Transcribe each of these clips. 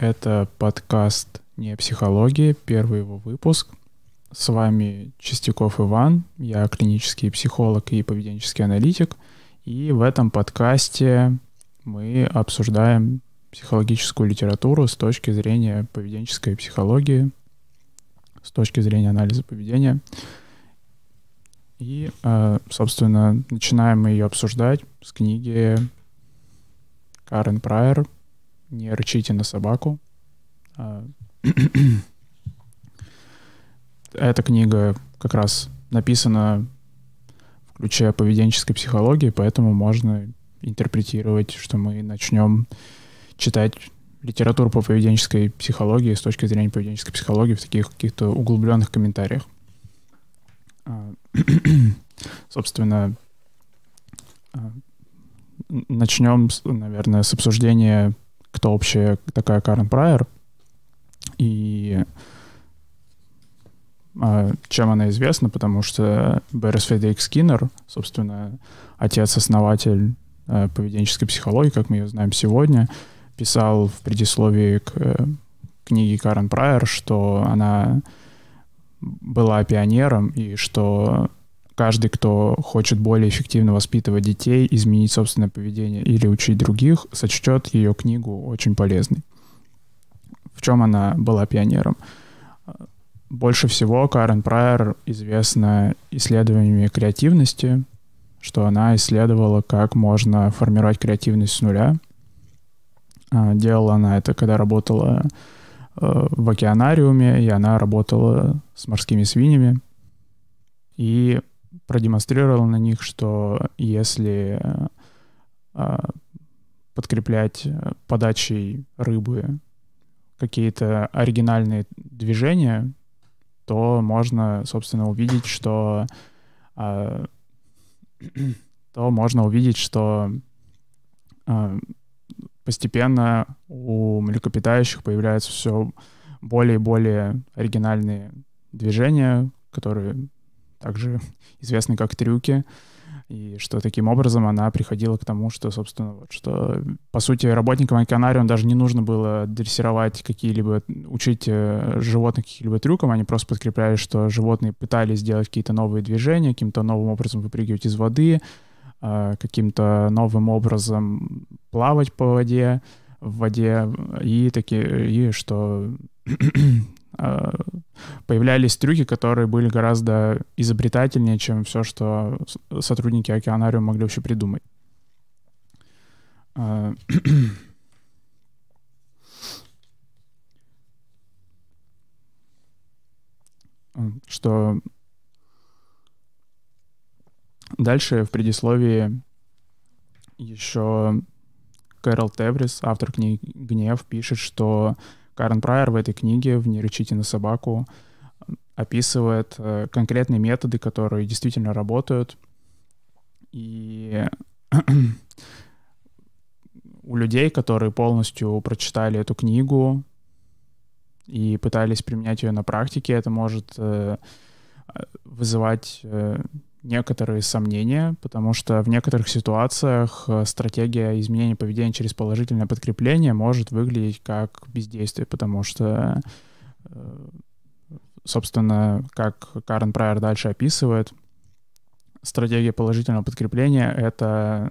Это подкаст «Не психология», первый его выпуск. С вами Чистяков Иван, я клинический психолог и поведенческий аналитик. И в этом подкасте мы обсуждаем психологическую литературу с точки зрения поведенческой психологии, с точки зрения анализа поведения. И, э, собственно, начинаем мы ее обсуждать с книги Карен Прайер «Не рычите на собаку». А, эта книга как раз написана в ключе поведенческой психологии, поэтому можно интерпретировать, что мы начнем читать литературу по поведенческой психологии с точки зрения поведенческой психологии в таких каких-то углубленных комментариях. А, собственно, а, начнем, наверное, с обсуждения, кто вообще такая Карен Прайер. И а, чем она известна, потому что Беррис Федерик Скиннер, собственно, отец-основатель а, поведенческой психологии, как мы ее знаем сегодня, писал в предисловии к э, книге Карен Прайер, что она была пионером и что каждый, кто хочет более эффективно воспитывать детей, изменить собственное поведение или учить других, сочтет ее книгу очень полезной. В чем она была пионером? Больше всего Карен Прайер известна исследованиями креативности, что она исследовала, как можно формировать креативность с нуля. А, делала она это, когда работала э, в океанариуме, и она работала с морскими свиньями. И продемонстрировал на них, что если а, подкреплять подачей рыбы какие-то оригинальные движения, то можно, собственно, увидеть, что а, то можно увидеть, что а, постепенно у млекопитающих появляются все более и более оригинальные движения, которые также известны как трюки, и что таким образом она приходила к тому, что, собственно, вот, что, по сути, работникам океанариума даже не нужно было дрессировать какие-либо, учить э, животных каким-либо трюкам, они просто подкрепляли, что животные пытались сделать какие-то новые движения, каким-то новым образом выпрыгивать из воды, э, каким-то новым образом плавать по воде, в воде, и такие, и что появлялись трюки, которые были гораздо изобретательнее, чем все, что сотрудники океанариума могли вообще придумать. Э, что дальше в предисловии еще Кэрол Теврис, автор книги «Гнев», пишет, что Карен Прайер в этой книге в «Не на собаку» описывает э, конкретные методы, которые действительно работают. И у людей, которые полностью прочитали эту книгу и пытались применять ее на практике, это может э, вызывать э, некоторые сомнения, потому что в некоторых ситуациях э, стратегия изменения поведения через положительное подкрепление может выглядеть как бездействие, потому что, э, собственно, как Карен Прайер дальше описывает, стратегия положительного подкрепления — это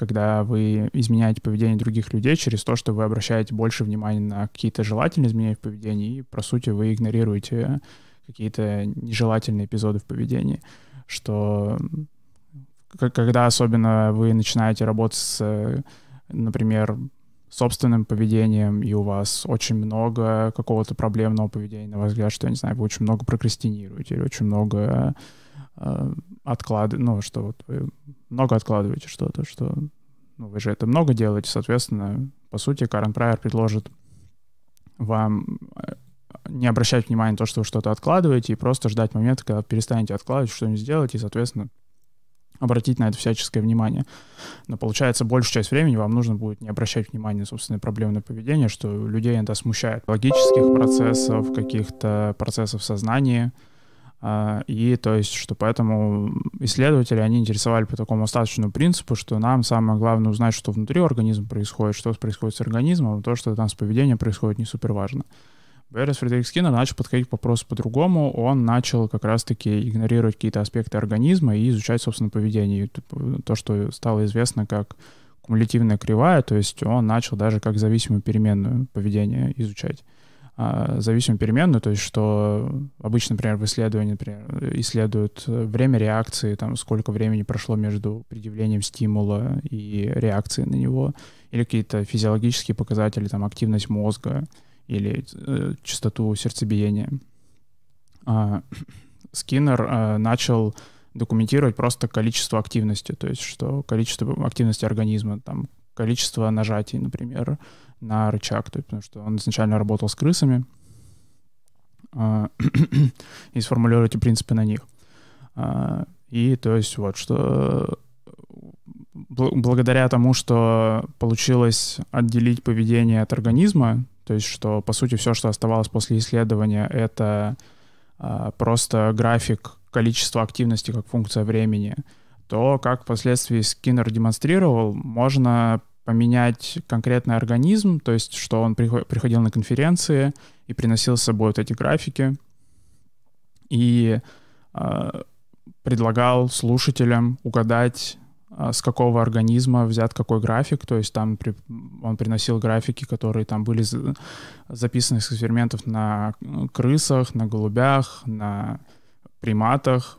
когда вы изменяете поведение других людей через то, что вы обращаете больше внимания на какие-то желательные изменения в поведении, и, по сути, вы игнорируете какие-то нежелательные эпизоды в поведении что когда особенно вы начинаете работать с, например, собственным поведением, и у вас очень много какого-то проблемного поведения, на ваш взгляд, что, я не знаю, вы очень много прокрастинируете или очень много э, откладываете, ну, что вот вы много откладываете что-то, что ну, вы же это много делаете, соответственно, по сути, Карен Прайер предложит вам э, не обращать внимания на то, что вы что-то откладываете, и просто ждать момента, когда перестанете откладывать, что-нибудь сделать, и, соответственно, обратить на это всяческое внимание. Но получается, большую часть времени вам нужно будет не обращать внимания на собственное проблемное поведение, что людей это смущает. Логических процессов, каких-то процессов сознания, А, и то есть, что поэтому исследователи, они интересовали по такому остаточному принципу, что нам самое главное узнать, что внутри организма происходит, что происходит с организмом, то, что там с поведением происходит, не супер важно. Беррис Фредерик Скиннер начал подходить к вопросу по-другому. Он начал как раз-таки игнорировать какие-то аспекты организма и изучать, собственно, поведение. И то, что стало известно как кумулятивная кривая, то есть он начал даже как зависимую переменную поведение изучать. А, зависимую переменную, то есть что обычно, например, в исследовании например, исследуют время реакции, там, сколько времени прошло между предъявлением стимула и реакцией на него, или какие-то физиологические показатели, там, активность мозга, или э, частоту сердцебиения. А, Скиннер э, начал документировать просто количество активности, то есть что количество активности организма, там количество нажатий, например, на рычаг, то есть, потому что он изначально работал с крысами, э, и сформулировал эти принципы на них. Э, и то есть вот что благодаря тому, что получилось отделить поведение от организма, то есть, что, по сути, все, что оставалось после исследования, это а, просто график количества активности как функция времени, то, как впоследствии Скиннер демонстрировал, можно поменять конкретный организм, то есть, что он приходил на конференции и приносил с собой вот эти графики. И э, предлагал слушателям угадать с какого организма взят какой график, то есть там при, он приносил графики, которые там были записаны с экспериментов на крысах, на голубях, на приматах,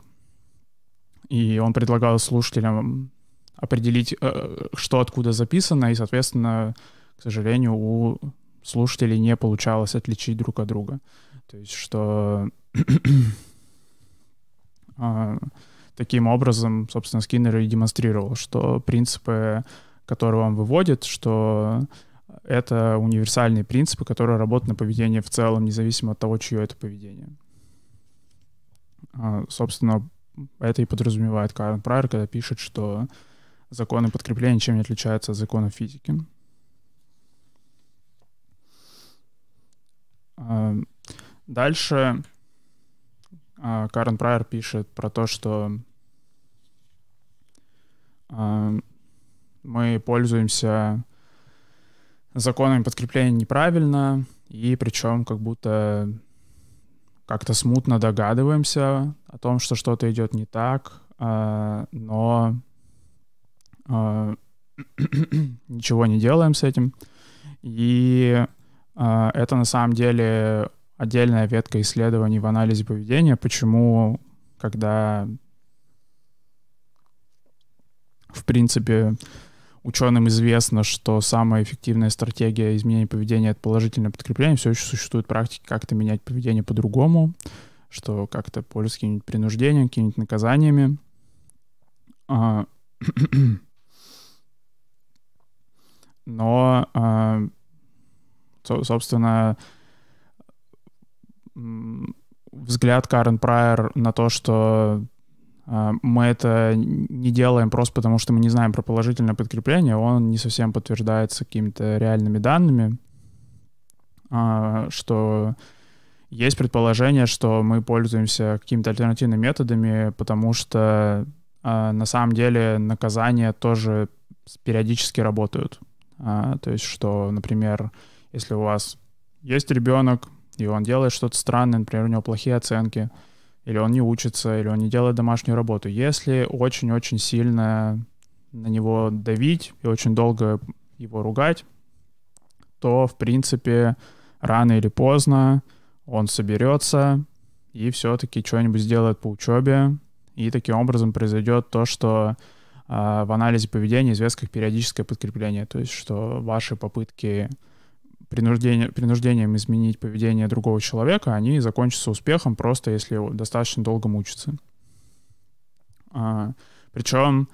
и он предлагал слушателям определить, э, что откуда записано, и, соответственно, к сожалению, у слушателей не получалось отличить друг от друга. То есть, что а, таким образом, собственно, Скиннер и демонстрировал, что принципы, которые он выводит, что это универсальные принципы, которые работают на поведение в целом, независимо от того, чье это поведение. А, собственно, это и подразумевает Карен Прайер, когда пишет, что законы подкрепления ничем не отличаются от законов физики. А, дальше а, Карен Прайер пишет про то, что мы пользуемся законами подкрепления неправильно, и причем как будто как-то смутно догадываемся о том, что что-то идет не так, а, но ничего не делаем с этим. И это на самом деле отдельная ветка исследований в анализе поведения, почему, когда, в принципе, ученым известно, что самая эффективная стратегия изменения поведения — это положительное подкрепление, все еще существует практика как-то менять поведение по-другому, что как-то пользоваться каким-нибудь принуждением, какими-нибудь наказаниями. А, но, а, собственно, взгляд Карен Прайер на то, что мы это не делаем просто потому, что мы не знаем про положительное подкрепление, он не совсем подтверждается какими-то реальными данными, э, что есть предположение, что мы пользуемся какими-то альтернативными методами, потому что э, на самом деле наказания тоже периодически работают. А, то есть, что, например, если у вас есть ребенок, и он делает что-то странное, например, у него плохие оценки, или он не учится, или он не делает домашнюю работу. Если очень-очень сильно на него давить и очень долго его ругать, то, в принципе, рано или поздно он соберется и все-таки что-нибудь сделает по учебе, и таким образом произойдет то, что э, в анализе поведения известно как периодическое подкрепление, то есть что ваши попытки принуждение, принуждением изменить поведение другого человека, они закончатся успехом просто если достаточно долго мучиться. А, причем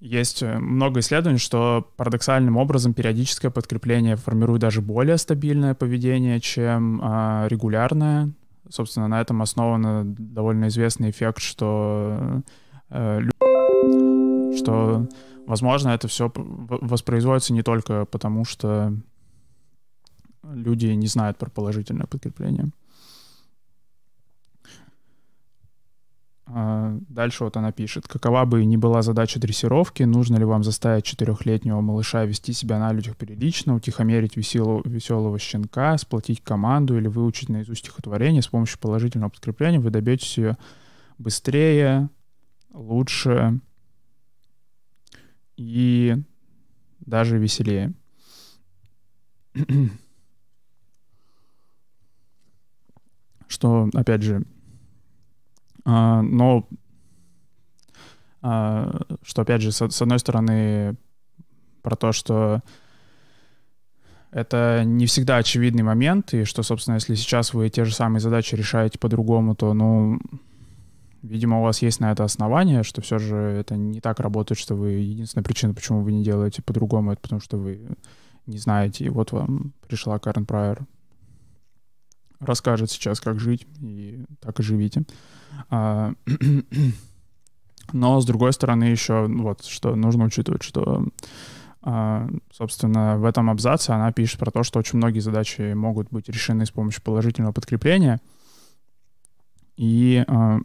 есть э, много исследований, что парадоксальным образом периодическое подкрепление формирует даже более стабильное поведение, чем а, регулярное. Собственно, на этом основан довольно известный эффект, что, э, что возможно, это все воспроизводится не только потому, что люди не знают про положительное подкрепление. дальше вот она пишет. Какова бы ни была задача дрессировки, нужно ли вам заставить четырехлетнего малыша вести себя на людях прилично, утихомерить веселого, веселого щенка, сплотить команду или выучить наизусть стихотворение с помощью положительного подкрепления, вы добьетесь ее быстрее, лучше и даже веселее. Что, опять же, а, но а, что, опять же, с, с одной стороны, про то, что это не всегда очевидный момент, и что, собственно, если сейчас вы те же самые задачи решаете по-другому, то, ну, видимо, у вас есть на это основание, что все же это не так работает, что вы... Единственная причина, почему вы не делаете по-другому, это потому что вы не знаете, и вот вам пришла Карен Прайер расскажет сейчас, как жить, и так и живите. А, но, с другой стороны, еще вот, что нужно учитывать, что, а, собственно, в этом абзаце она пишет про то, что очень многие задачи могут быть решены с помощью положительного подкрепления. И а,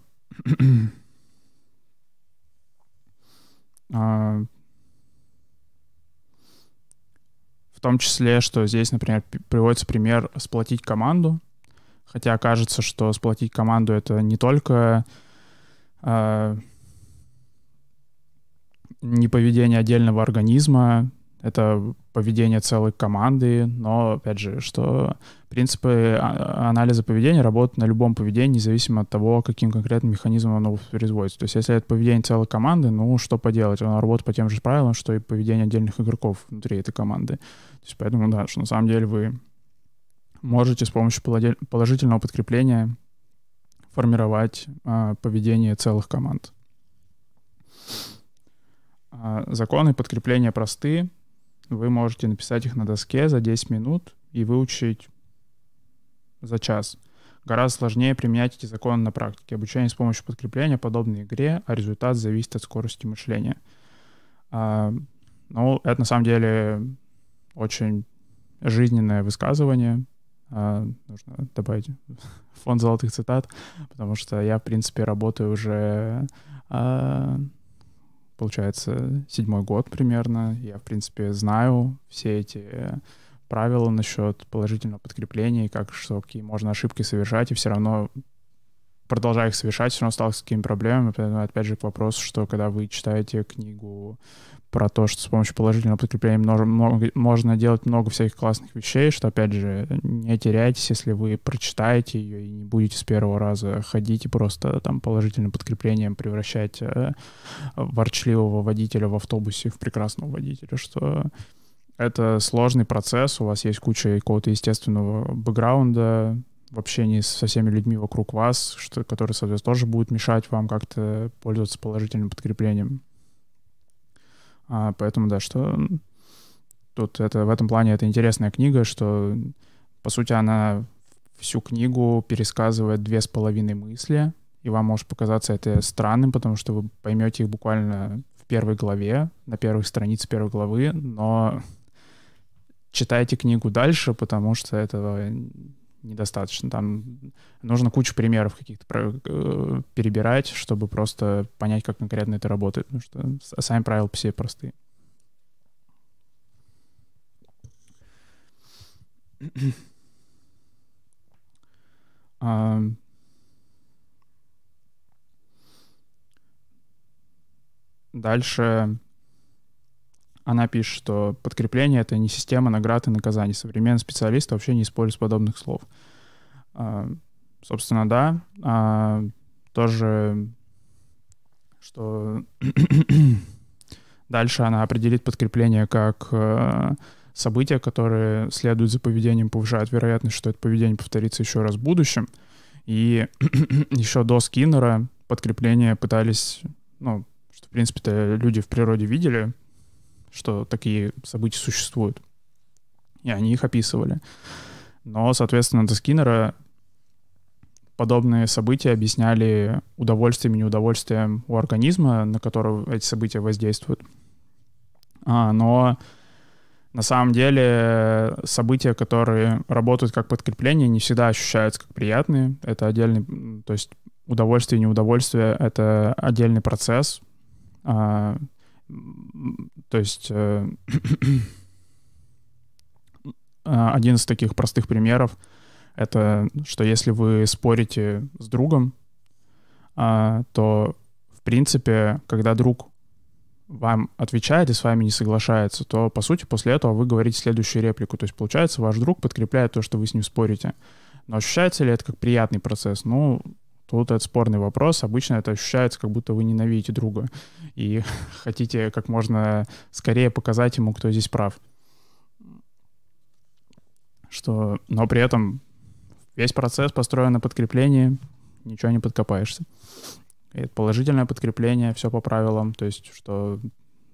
в том числе, что здесь, например, приводится пример сплотить команду, Хотя кажется, что сплотить команду это не только э, не поведение отдельного организма, это поведение целой команды, но, опять же, что принципы а, анализа поведения работают на любом поведении, независимо от того, каким конкретным механизмом оно воспроизводится. То есть если это поведение целой команды, ну, что поделать, оно работает по тем же правилам, что и поведение отдельных игроков внутри этой команды. То есть поэтому, да, что на самом деле вы можете с помощью положительного подкрепления формировать а, поведение целых команд. А, законы подкрепления просты. Вы можете написать их на доске за 10 минут и выучить за час. Гораздо сложнее применять эти законы на практике. Обучение с помощью подкрепления подобно игре, а результат зависит от скорости мышления. А, ну, это на самом деле очень жизненное высказывание, нужно добавить фонд золотых цитат, потому что я, в принципе, работаю уже, а, получается, седьмой год примерно. Я, в принципе, знаю все эти правила насчет положительного подкрепления, как что какие можно ошибки совершать, и все равно продолжая их совершать, все равно сталкиваюсь с какими проблемами. Поэтому, опять же, к вопросу, что когда вы читаете книгу про то, что с помощью положительного подкрепления много, можно делать много всяких классных вещей, что, опять же, не теряйтесь, если вы прочитаете ее и не будете с первого раза ходить и просто там положительным подкреплением превращать э, ворчливого водителя в автобусе в прекрасного водителя, что это сложный процесс, у вас есть куча какого-то естественного бэкграунда, в общении со всеми людьми вокруг вас, что, которые, соответственно, тоже будут мешать вам как-то пользоваться положительным подкреплением. А, поэтому, да, что тут это, в этом плане это интересная книга, что, по сути, она всю книгу пересказывает две с половиной мысли, и вам может показаться это странным, потому что вы поймете их буквально в первой главе, на первых страницах первой главы, но читайте книгу дальше, потому что этого недостаточно. Там нужно кучу примеров каких-то э, перебирать, чтобы просто понять, как конкретно это работает. Потому что сами правила все простые. А, дальше она пишет, что подкрепление — это не система наград и наказаний. Современные специалисты вообще не используют подобных слов. А, собственно, да. А, тоже, что дальше она определит подкрепление как э, события, которые следуют за поведением, повышают вероятность, что это поведение повторится еще раз в будущем. И еще до Скиннера подкрепление пытались, ну, что, в принципе-то люди в природе видели, что такие события существуют. И они их описывали. Но, соответственно, до Скиннера подобные события объясняли удовольствием и неудовольствием у организма, на которого эти события воздействуют. А, но на самом деле события, которые работают как подкрепление, не всегда ощущаются как приятные. Это отдельный, то есть удовольствие и неудовольствие — это отдельный процесс. А, то есть э, а, один из таких простых примеров — это что если вы спорите с другом, а, то, в принципе, когда друг вам отвечает и с вами не соглашается, то, по сути, после этого вы говорите следующую реплику. То есть, получается, ваш друг подкрепляет то, что вы с ним спорите. Но ощущается ли это как приятный процесс? Ну, тут это спорный вопрос. Обычно это ощущается, как будто вы ненавидите друга и хотите как можно скорее показать ему, кто здесь прав. Что, но при этом весь процесс построен на подкреплении, ничего не подкопаешься. Это положительное подкрепление, все по правилам. То есть, что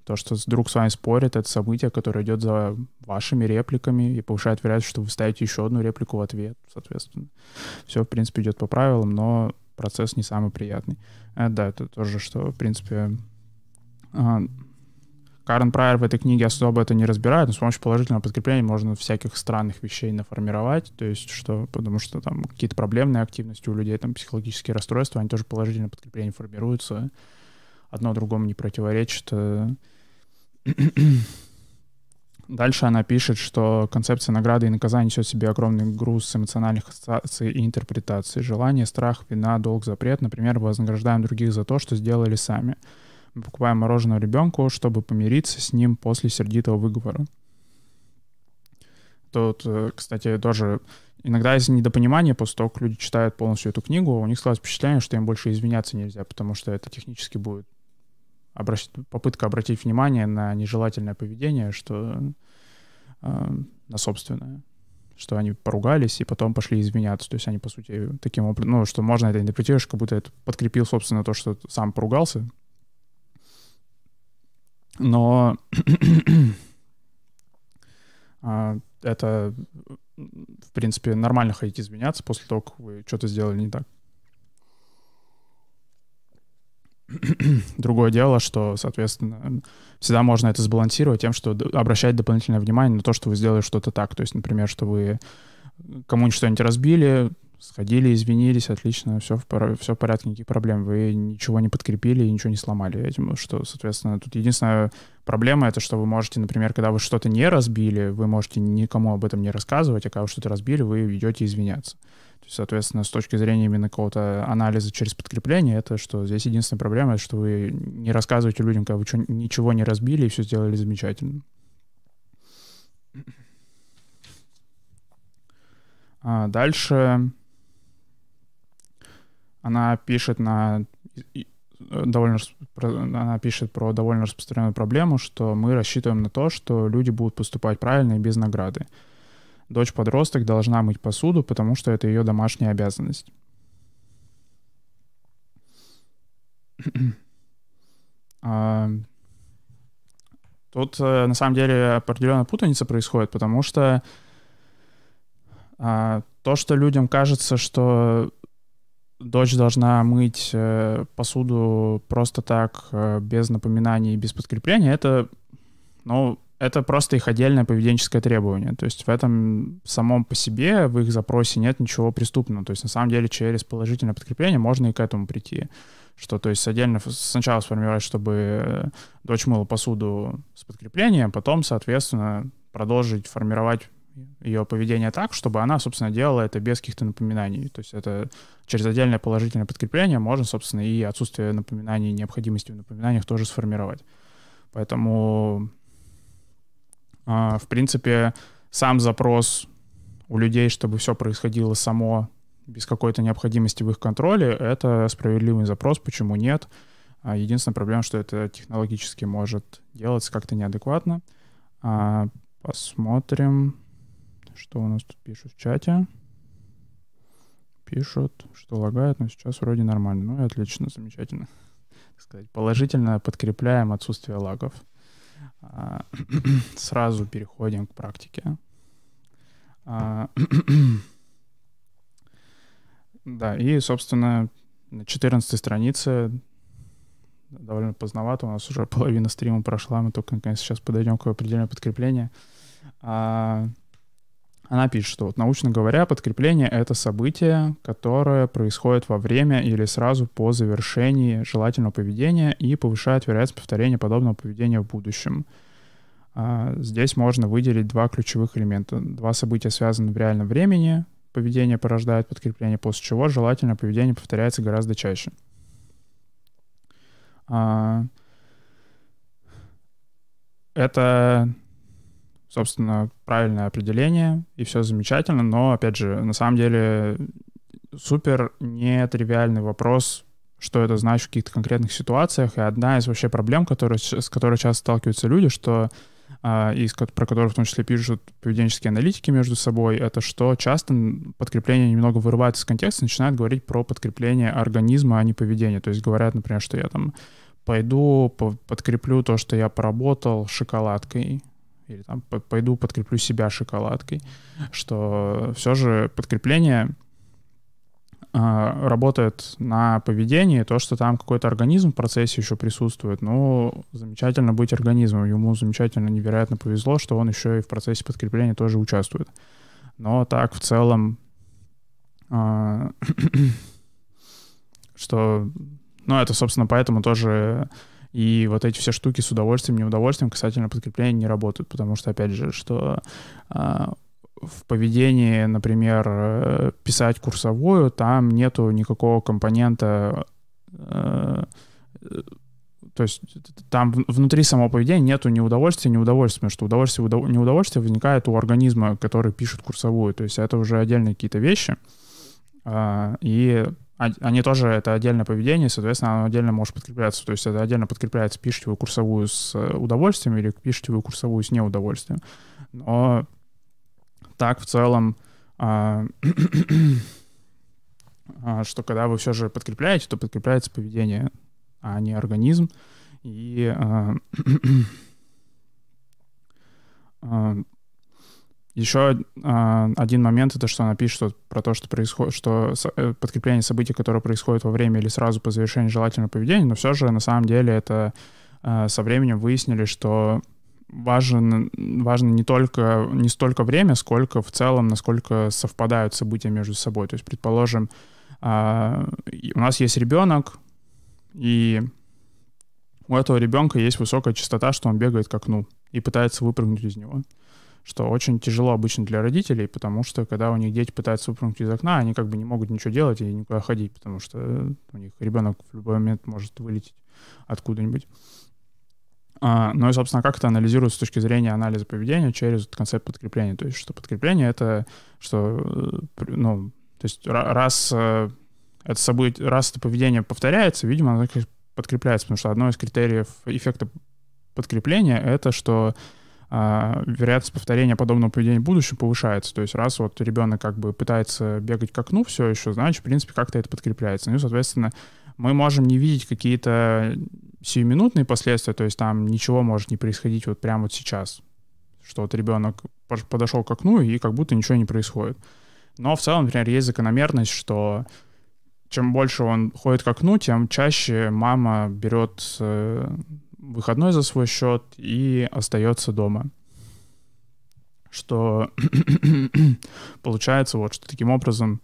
то, что друг с вами спорит, это событие, которое идет за вашими репликами и повышает вероятность, что вы ставите еще одну реплику в ответ, соответственно. Все, в принципе, идет по правилам, но процесс не самый приятный. Это, да, это тоже, что, в принципе, а, Карен Прайер в этой книге особо это не разбирает, но с помощью положительного подкрепления можно всяких странных вещей наформировать, то есть что, потому что там какие-то проблемные активности у людей, там психологические расстройства, они тоже положительное подкрепление формируются, одно другому не противоречит. Дальше она пишет, что концепция награды и наказания несет в себе огромный груз эмоциональных ассоциаций и интерпретаций. Желание, страх, вина, долг, запрет. Например, вознаграждаем других за то, что сделали сами. Мы покупаем мороженое ребенку, чтобы помириться с ним после сердитого выговора. Тут, э, кстати, тоже иногда из недопонимания, после того, как люди читают полностью эту книгу, у них складывается впечатление, что им больше извиняться нельзя, потому что это технически будет обращ... попытка обратить внимание на нежелательное поведение, что э, на собственное, что они поругались и потом пошли извиняться. То есть они, по сути, таким образом, ну, что можно это интерпретировать, как будто это подкрепил, собственно, то, что сам поругался, но а, это, в принципе, нормально ходить извиняться после того, как вы что-то сделали не так. Другое дело, что, соответственно, всегда можно это сбалансировать тем, что обращать дополнительное внимание на то, что вы сделали что-то так. То есть, например, что вы кому-нибудь что-нибудь разбили, Сходили, извинились, отлично, все в, все в порядке, никаких проблем. Вы ничего не подкрепили и ничего не сломали этим, что, соответственно, тут единственная проблема — это что вы можете, например, когда вы что-то не разбили, вы можете никому об этом не рассказывать, а когда вы что-то разбили, вы идете извиняться. Соответственно, с точки зрения именно какого-то анализа через подкрепление, это что здесь единственная проблема, что вы не рассказываете людям, когда вы ничего не разбили и все сделали замечательно. А дальше она пишет на довольно она пишет про довольно распространенную проблему, что мы рассчитываем на то, что люди будут поступать правильно и без награды. Дочь подросток должна мыть посуду, потому что это ее домашняя обязанность. а, тут э, на самом деле определенная путаница происходит, потому что а, то, что людям кажется, что дочь должна мыть э, посуду просто так, э, без напоминаний, без подкрепления, это, ну, это просто их отдельное поведенческое требование. То есть в этом самом по себе, в их запросе нет ничего преступного. То есть на самом деле через положительное подкрепление можно и к этому прийти. Что, то есть отдельно сначала сформировать, чтобы э, дочь мыла посуду с подкреплением, потом, соответственно, продолжить формировать ее поведение так, чтобы она, собственно, делала это без каких-то напоминаний. То есть это через отдельное положительное подкрепление можно, собственно, и отсутствие напоминаний, необходимости в напоминаниях тоже сформировать. Поэтому, в принципе, сам запрос у людей, чтобы все происходило само, без какой-то необходимости в их контроле, это справедливый запрос, почему нет. А, единственная проблема, что это технологически может делаться как-то неадекватно. А, посмотрим. Что у нас тут пишут в чате? Пишут, что лагает, но сейчас вроде нормально. Ну и отлично, замечательно. Так сказать, положительно подкрепляем отсутствие лагов. А, сразу переходим к практике. А, да, и, собственно, на 14 странице довольно поздновато, у нас уже половина стрима прошла, мы только наконец сейчас подойдем к определению подкрепления. Она пишет, что вот, научно говоря, подкрепление — это событие, которое происходит во время или сразу по завершении желательного поведения и повышает вероятность повторения подобного поведения в будущем. А, здесь можно выделить два ключевых элемента. Два события связаны в реальном времени, поведение порождает подкрепление, после чего желательное поведение повторяется гораздо чаще. А, это, собственно, правильное определение, и все замечательно, но, опять же, на самом деле супер нетривиальный вопрос, что это значит в каких-то конкретных ситуациях, и одна из вообще проблем, которые, с которой часто сталкиваются люди, что а, и про которые в том числе пишут поведенческие аналитики между собой, это что часто подкрепление немного вырывается из контекста, начинают говорить про подкрепление организма, а не поведение. То есть говорят, например, что я там пойду подкреплю то, что я поработал шоколадкой, или там пойду подкреплю себя шоколадкой, что все же подкрепление а, работает на поведении, то, что там какой-то организм в процессе еще присутствует, ну, замечательно быть организмом. Ему замечательно, невероятно повезло, что он еще и в процессе подкрепления тоже участвует. Но так в целом, а, что, ну, это, собственно, поэтому тоже и вот эти все штуки с удовольствием, неудовольствием касательно подкрепления не работают, потому что, опять же, что а, в поведении, например, э, писать курсовую, там нету никакого компонента, э, то есть там внутри самого поведения нету ни удовольствия, ни удовольствия, потому что удовольствие, неудовольствие возникает у организма, который пишет курсовую, то есть это уже отдельные какие-то вещи, а, и они тоже, это отдельное поведение, соответственно, оно отдельно может подкрепляться. То есть это отдельно подкрепляется, пишете вы курсовую с удовольствием или пишете вы курсовую с неудовольствием. Но так в целом, а, а, что когда вы все же подкрепляете, то подкрепляется поведение, а не организм. И а, еще один момент это что она пишет что, про то, что происходит, что э, подкрепление событий, которое происходит во время или сразу по завершении желательного поведения, но все же на самом деле это со временем выяснили, что важен, важно не только, не столько время, сколько в целом, насколько совпадают события между собой. То есть, предположим, а, у нас есть ребенок, и у этого ребенка есть высокая частота, что он бегает к окну и пытается выпрыгнуть из него. Что очень тяжело обычно для родителей, потому что когда у них дети пытаются выпрыгнуть из окна, они как бы не могут ничего делать и никуда ходить, потому что у них ребенок в любой момент может вылететь откуда-нибудь. А, ну и, собственно, как это анализируется с точки зрения анализа поведения через концепт подкрепления. То есть, что подкрепление — это, что, э, ну, то есть раз э, это событие, раз это поведение повторяется, видимо, оно подкрепляется, потому что одно из критериев эффекта подкрепления — это что вероятность повторения подобного поведения в будущем повышается. То есть раз вот ребенок как бы пытается бегать к окну все еще, значит, в принципе, как-то это подкрепляется. Ну и, соответственно, мы можем не видеть какие-то сиюминутные последствия, то есть там ничего может не происходить вот прямо вот сейчас, что вот ребенок подошел к окну и как будто ничего не происходит. Но в целом, например, есть закономерность, что чем больше он ходит к окну, тем чаще мама берет э, выходной за свой счет и остается дома. Что получается вот, что таким образом,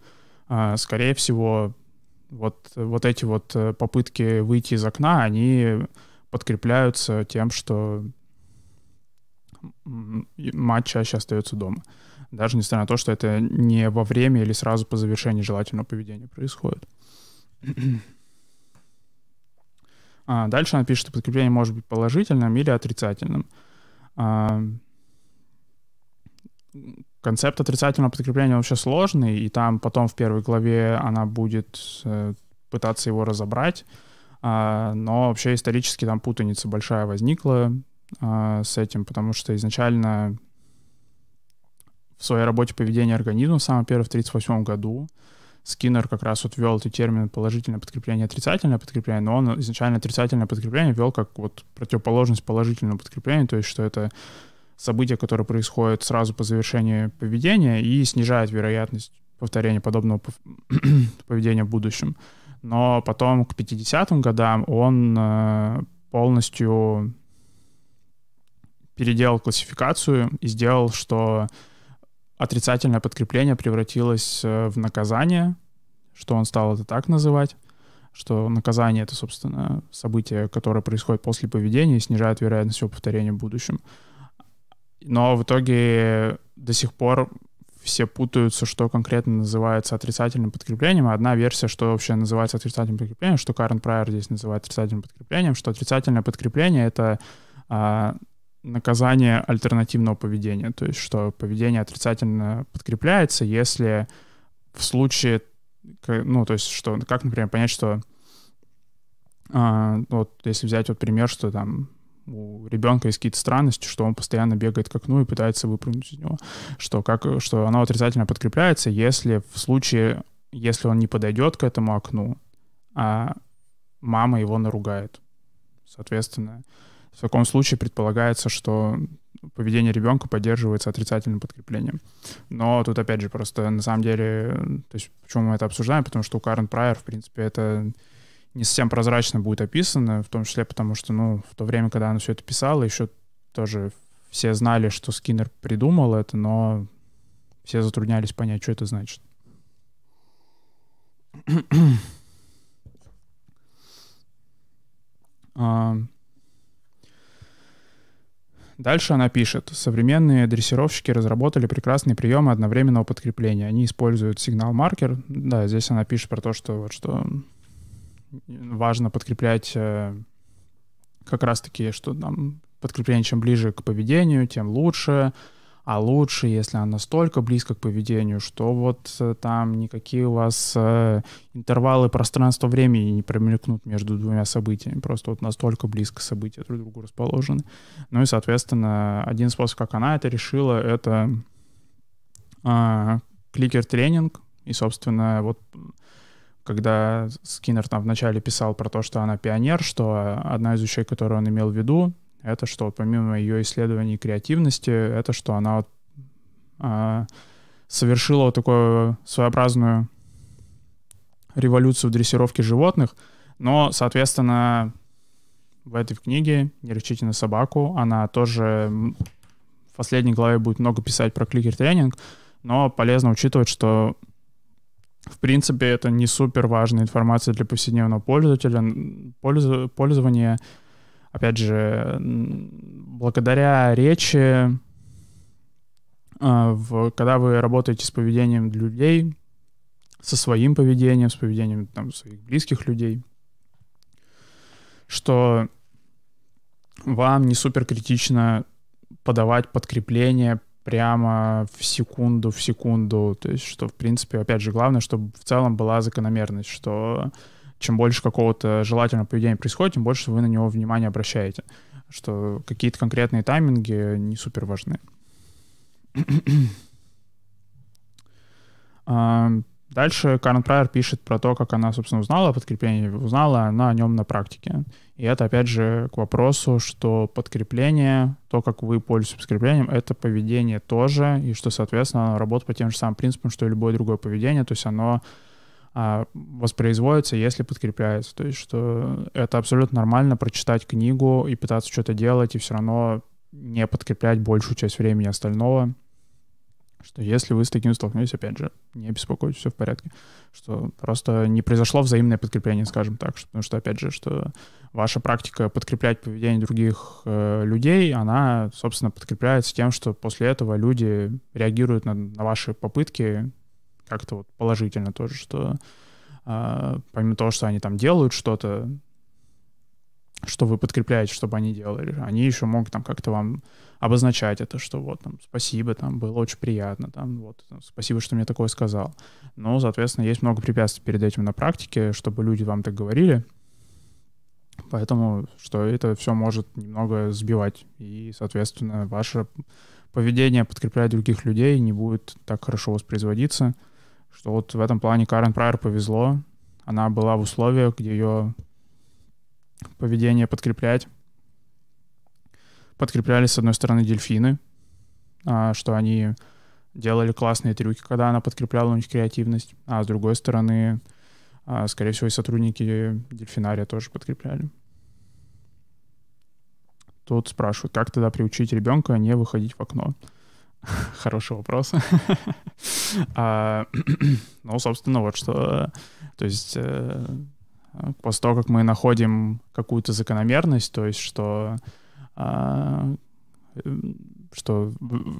э, скорее всего, вот, вот эти вот э, попытки выйти из окна, они подкрепляются тем, что мать чаще остается дома. Даже несмотря на то, что это не во время или сразу по завершении желательного поведения происходит. А дальше она пишет, что подкрепление может быть положительным или отрицательным. А, Концепт отрицательного подкрепления вообще сложный, и там потом в первой главе она будет э, пытаться его разобрать. А, но вообще исторически там путаница большая возникла а, с этим, потому что изначально в своей работе поведения организма, самое первое, в 1938 году, Скиннер как раз вот ввел эти термины положительное подкрепление, отрицательное подкрепление, но он изначально отрицательное подкрепление ввел как вот противоположность положительного подкрепления, то есть что это события, которые происходят сразу по завершении поведения и снижает вероятность повторения подобного поведения в будущем. Но потом к 50-м годам он э, полностью переделал классификацию и сделал, что отрицательное подкрепление превратилось э, в наказание, что он стал это так называть, что наказание — это, собственно, событие, которое происходит после поведения и снижает вероятность его повторения в будущем. Но в итоге до сих пор все путаются, что конкретно называется отрицательным подкреплением. Одна версия, что вообще называется отрицательным подкреплением, что Карен Прайер здесь называет отрицательным подкреплением, что отрицательное подкрепление — это а, наказание альтернативного поведения, то есть что поведение отрицательно подкрепляется, если в случае, ну, то есть что, как, например, понять, что а, вот если взять вот пример, что там у ребенка есть какие-то странности, что он постоянно бегает к окну и пытается выпрыгнуть из него, что, как, что оно отрицательно подкрепляется, если в случае, если он не подойдет к этому окну, а мама его наругает. Соответственно, в таком случае предполагается, что поведение ребенка поддерживается отрицательным подкреплением. Но тут, опять же, просто на самом деле, то есть почему мы это обсуждаем, потому что у Карен Прайер, в принципе, это не совсем прозрачно будет описано, в том числе потому, что, ну, в то время, когда она все это писала, еще тоже все знали, что Скиннер придумал это, но все затруднялись понять, что это значит. Дальше она пишет. Современные дрессировщики разработали прекрасные приемы одновременного подкрепления. Они используют сигнал-маркер. Да, здесь она пишет про то, что, вот, что важно подкреплять э, как раз-таки, что там подкрепление чем ближе к поведению, тем лучше а лучше, если она настолько близко к поведению, что вот э, там никакие у вас э, интервалы пространства-времени не промелькнут между двумя событиями, просто вот настолько близко события друг к другу расположены. Ну и, соответственно, один способ, как она это решила, это э, кликер-тренинг, и, собственно, вот когда Скиннер там вначале писал про то, что она пионер, что одна из вещей, которую он имел в виду, это что помимо ее исследований креативности, это что она вот, а, совершила вот такую своеобразную революцию в дрессировке животных, но, соответственно, в этой книге «Не рычите на собаку» она тоже в последней главе будет много писать про кликер-тренинг, но полезно учитывать, что в принципе, это не супер важная информация для повседневного пользователя. Пользу, пользование опять же, благодаря речи, а, в, когда вы работаете с поведением людей, со своим поведением, с поведением там, своих близких людей, что вам не супер критично подавать подкрепление прямо в секунду, в секунду. То есть, что, в принципе, опять же, главное, чтобы в целом была закономерность, что чем больше какого-то желательного поведения происходит, тем больше вы на него внимание обращаете. Что какие-то конкретные тайминги не супер важны. Дальше Карен Прайер пишет про то, как она, собственно, узнала о подкреплении, узнала она о нем на практике. И это, опять же, к вопросу, что подкрепление, то, как вы пользуетесь подкреплением, это поведение тоже, и что, соответственно, оно работает по тем же самым принципам, что и любое другое поведение, то есть оно воспроизводится, если подкрепляется. То есть, что это абсолютно нормально прочитать книгу и пытаться что-то делать, и все равно не подкреплять большую часть времени остального. Что если вы с таким столкнулись, опять же, не беспокойтесь, все в порядке. Что просто не произошло взаимное подкрепление, скажем так. Что, потому что, опять же, что ваша практика подкреплять поведение других э, людей, она, собственно, подкрепляется тем, что после этого люди реагируют на, на ваши попытки как-то вот положительно тоже, что э, помимо того, что они там делают что-то, что вы подкрепляете, чтобы они делали, они еще могут там как-то вам обозначать это, что вот там спасибо, там было очень приятно, там вот спасибо, что мне такое сказал. Но, соответственно, есть много препятствий перед этим на практике, чтобы люди вам так говорили. Поэтому, что это все может немного сбивать. И, соответственно, ваше поведение подкреплять других людей не будет так хорошо воспроизводиться что вот в этом плане Карен Прайер повезло. Она была в условиях, где ее поведение подкреплять. Подкреплялись, с одной стороны, дельфины, а, что они делали классные трюки, когда она подкрепляла у них креативность, а с другой стороны, а, скорее всего, и сотрудники дельфинария тоже подкрепляли. Тут спрашивают, как тогда приучить ребенка не выходить в окно. Хороший вопрос. а, ну, собственно, вот что... То есть э, после того, как мы находим какую-то закономерность, то есть что а, что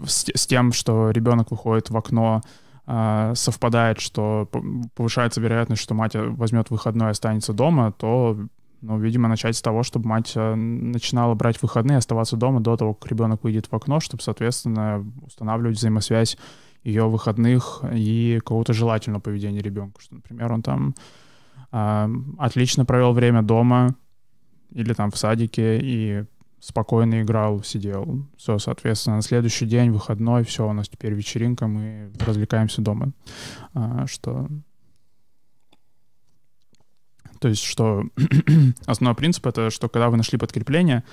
с, с тем, что ребенок выходит в окно, а, совпадает, что повышается вероятность, что мать возьмет выходной и останется дома, то, ну, видимо, начать с того, чтобы мать а, начинала брать выходные, оставаться дома до того, как ребенок выйдет в окно, чтобы, соответственно, устанавливать взаимосвязь ее выходных и какого-то желательного поведения ребенка. Что, например, он там э, отлично провел время дома или там в садике и спокойно играл, сидел. Все, соответственно, на следующий день, выходной, все, у нас теперь вечеринка, мы развлекаемся дома. А, что... То есть, что основной принцип — это, что когда вы нашли подкрепление,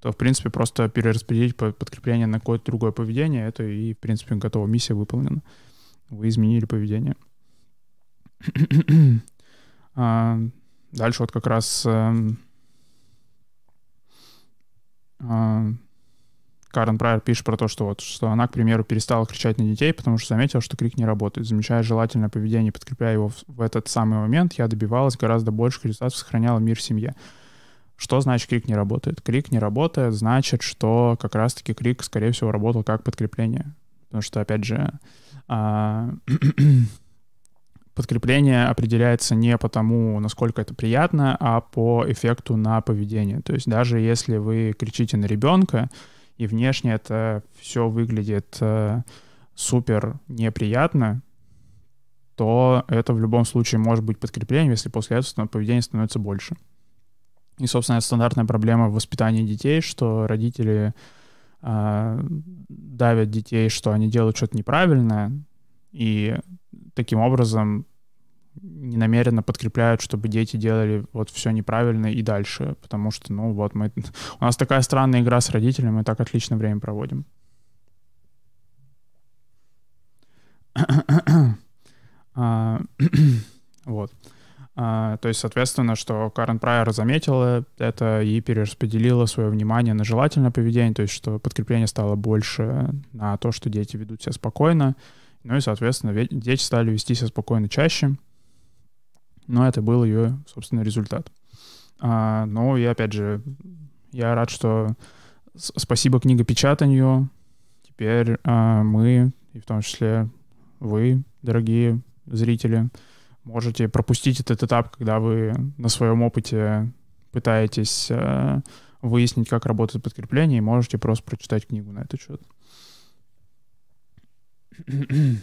то, в принципе, просто перераспределить подкрепление на какое-то другое поведение, это и, в принципе, готова, миссия выполнена. Вы изменили поведение. а, дальше вот как раз эм, а, Карен Прайер пишет про то, что, вот, что она, к примеру, перестала кричать на детей, потому что заметила, что крик не работает. Замечая желательное поведение, подкрепляя его в, в этот самый момент, я добивалась гораздо больших результатов, сохраняла мир в семье. Что значит крик не работает? Крик не работает, значит, что как раз-таки крик, скорее всего, работал как подкрепление. Потому что, опять же, а, подкрепление определяется не потому, насколько это приятно, а по эффекту на поведение. То есть даже если вы кричите на ребенка, и внешне это все выглядит э, супер неприятно, то это в любом случае может быть подкреплением, если после этого поведение становится больше. И, собственно, это стандартная проблема в воспитании детей, что родители э, давят детей, что они делают что-то неправильное, и таким образом ненамеренно подкрепляют, чтобы дети делали вот все неправильно и дальше, потому что, ну, вот мы... У нас такая странная игра с родителями, мы так отлично время проводим. а, вот. А, то есть, соответственно, что Карен Прайер заметила это и перераспределила свое внимание на желательное поведение, то есть, что подкрепление стало больше на то, что дети ведут себя спокойно, ну и, соответственно, дети стали вести себя спокойно чаще. Но это был ее, собственно, результат. А, ну и, опять же, я рад, что спасибо книгопечатанию. Теперь а, мы, и в том числе вы, дорогие зрители, можете пропустить этот этап, когда вы на своем опыте пытаетесь а, выяснить, как работает подкрепление, и можете просто прочитать книгу на этот счет.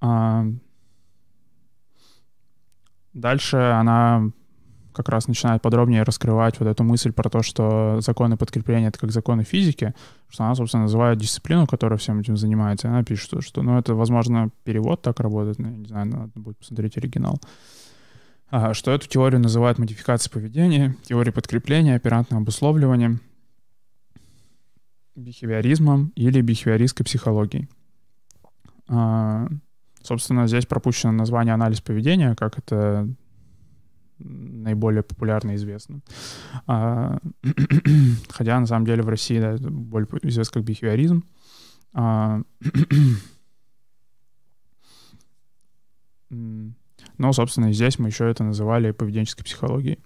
А, дальше она как раз начинает подробнее раскрывать вот эту мысль про то, что законы подкрепления — это как законы физики, что она, собственно, называет дисциплину, которая всем этим занимается. И она пишет, что, что ну, это, возможно, перевод так работает, я не знаю, надо будет посмотреть оригинал. А, что эту теорию называют модификацией поведения, теорией подкрепления, оперантным обусловливанием, бихевиоризмом или бихевиористской психологией. А, собственно, здесь пропущено название анализ поведения, как это наиболее популярно известно. А, хотя, на самом деле, в России да, это более известно как бихевиоризм. А, но, собственно, здесь мы еще это называли поведенческой психологией.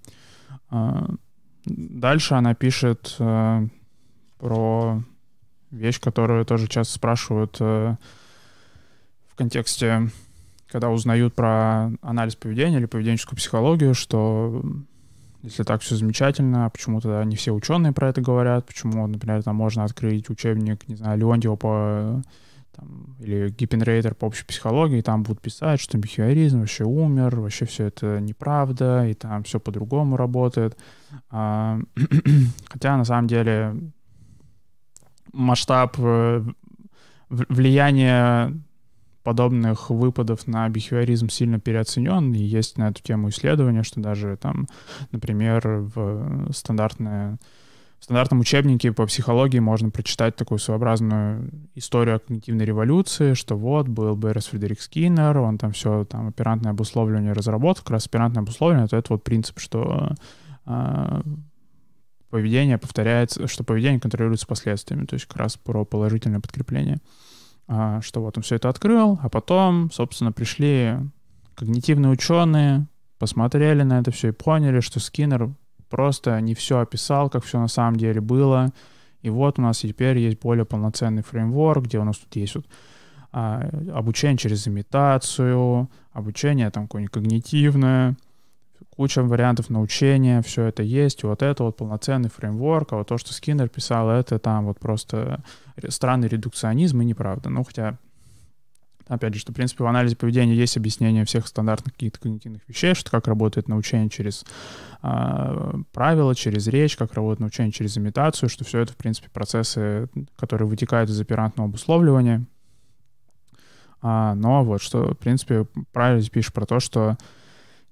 Дальше она пишет э, про вещь, которую тоже часто спрашивают э, в контексте, когда узнают про анализ поведения или поведенческую психологию, что если так все замечательно, почему тогда не все ученые про это говорят, почему, например, там можно открыть учебник, не знаю, Леонтьева по там, или Гиппенрейтер по общей психологии, там будут писать, что бихевиоризм вообще умер, вообще все это неправда, и там все по-другому работает. А, хотя на самом деле масштаб э, влияния подобных выпадов на бихевиоризм сильно переоценен, и есть на эту тему исследования, что даже там, например, в стандартное в стандартном учебнике по психологии можно прочитать такую своеобразную историю когнитивной революции, что вот был Беррис Фредерик Скиннер, он там все, там, оперантное обусловливание разработал. Как раз оперантное обусловливание — это, это вот принцип, что э, поведение повторяется, что поведение контролируется последствиями, то есть как раз про положительное подкрепление. А, что вот он все это открыл, а потом, собственно, пришли когнитивные ученые, посмотрели на это все и поняли, что Скиннер просто не все описал, как все на самом деле было. И вот у нас теперь есть более полноценный фреймворк, где у нас тут есть вот а, обучение через имитацию, обучение там какое-нибудь когнитивное, куча вариантов научения, все это есть, и вот это вот полноценный фреймворк, а вот то, что Скиннер писал, это там вот просто странный редукционизм и неправда. Ну, хотя, опять же, что, в принципе, в анализе поведения есть объяснение всех стандартных каких-то когнитивных вещей, что как работает научение через э, правила, через речь, как работает научение через имитацию, что все это, в принципе, процессы, которые вытекают из оперантного обусловливания. А, но вот что, в принципе, правильно пишешь про то, что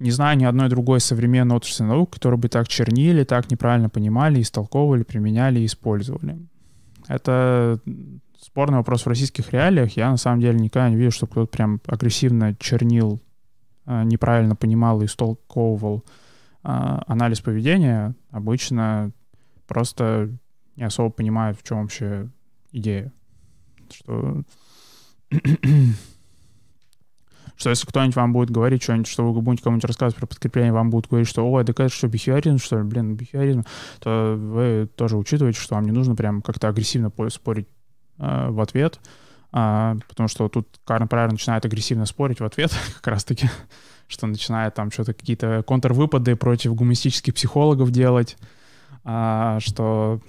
не знаю ни одной другой современной отрасли наук, которые бы так чернили, так неправильно понимали, истолковывали, применяли и использовали. Это спорный вопрос в российских реалиях. Я на самом деле никогда не вижу, что кто-то прям агрессивно чернил, а, неправильно понимал и истолковывал а, анализ поведения. Обычно просто не особо понимают, в чем вообще идея. Что что если кто-нибудь вам будет говорить что-нибудь, что вы будете кому-нибудь рассказывать про подкрепление, вам будут говорить, что, ой, да это что, бихевиоризм, что ли, блин, бихевиоризм, то вы тоже учитываете, что вам не нужно прям как-то агрессивно спорить э, в ответ, э, потому что тут Карн Прайер начинает агрессивно спорить в ответ, как раз-таки, что начинает там что-то какие-то контрвыпады против гуманистических психологов делать, что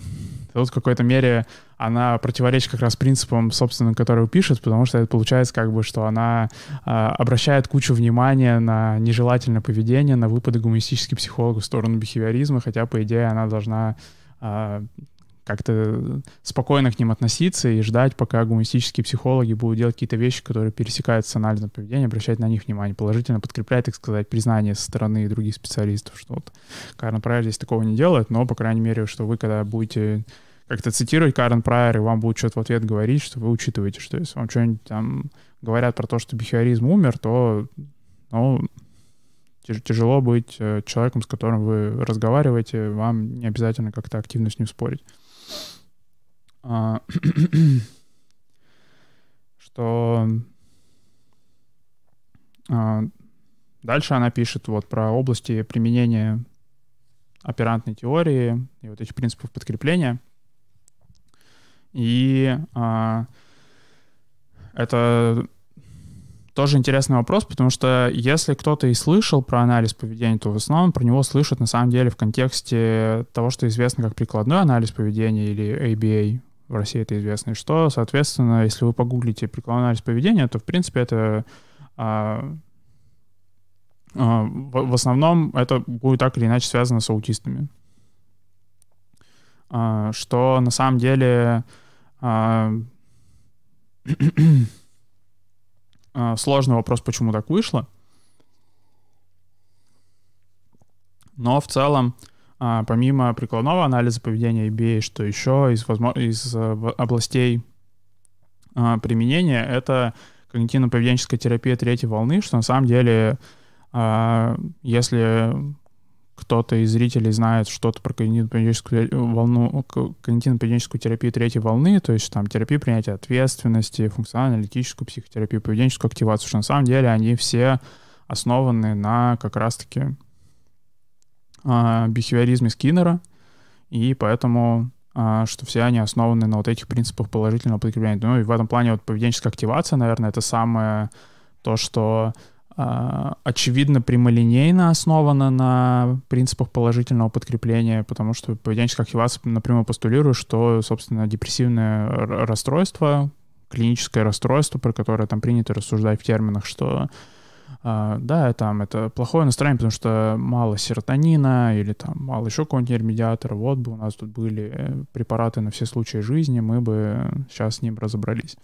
тут в какой-то мере она противоречит как раз принципам, собственно, которые пишет, потому что это получается как бы, что она э, обращает кучу внимания на нежелательное поведение, на выпады гуманистических психологов в сторону бихевиоризма, хотя, по идее, она должна э, как-то спокойно к ним относиться и ждать, пока гуманистические психологи будут делать какие-то вещи, которые пересекаются с анализом поведения, обращать на них внимание, положительно подкреплять, так сказать, признание со стороны других специалистов, что вот Карен Прайер здесь такого не делает, но, по крайней мере, что вы, когда будете как-то цитировать Карен Прайер, и вам будут что-то в ответ говорить, что вы учитываете, что если вам что-нибудь там говорят про то, что бихевиоризм умер, то ну, тяжело быть э, человеком, с которым вы разговариваете, вам не обязательно как-то активно с ним спорить. А, что а, дальше она пишет вот про области применения оперантной теории и вот этих принципов подкрепления — и а, это тоже интересный вопрос, потому что если кто-то и слышал про анализ поведения, то в основном про него слышат на самом деле в контексте того, что известно как прикладной анализ поведения или ABA, в России это известно, что, соответственно, если вы погуглите прикладной анализ поведения, то, в принципе, это а, а, в, в основном это будет так или иначе связано с аутистами. А, что на самом деле а, а, сложный вопрос, почему так вышло. Но в целом, а, помимо прикладного анализа поведения EBA, что еще из, из э, областей применения, это когнитивно-поведенческая терапия третьей волны, что на самом деле, если кто-то из зрителей знает что-то про когнитивно-поведенческую волну, когнитивно-поведенческую терапию третьей волны, то есть там терапию принятия ответственности, функционально-аналитическую психотерапию, поведенческую активацию, что на самом деле они все основаны на как раз-таки э, бихевиоризме Скиннера, и поэтому э, что все они основаны на вот этих принципах положительного подкрепления. Ну и в этом плане вот поведенческая активация, наверное, это самое то, что а, очевидно прямолинейно основана на принципах положительного подкрепления, потому что поведенческая активация напрямую постулирует, что, собственно, депрессивное расстройство, клиническое расстройство, про которое там принято рассуждать в терминах, что да, там это плохое настроение, потому что мало серотонина или там мало еще какого-нибудь нейромедиатора. Вот бы у нас тут были э, препараты на все случаи жизни, мы бы сейчас с ним разобрались.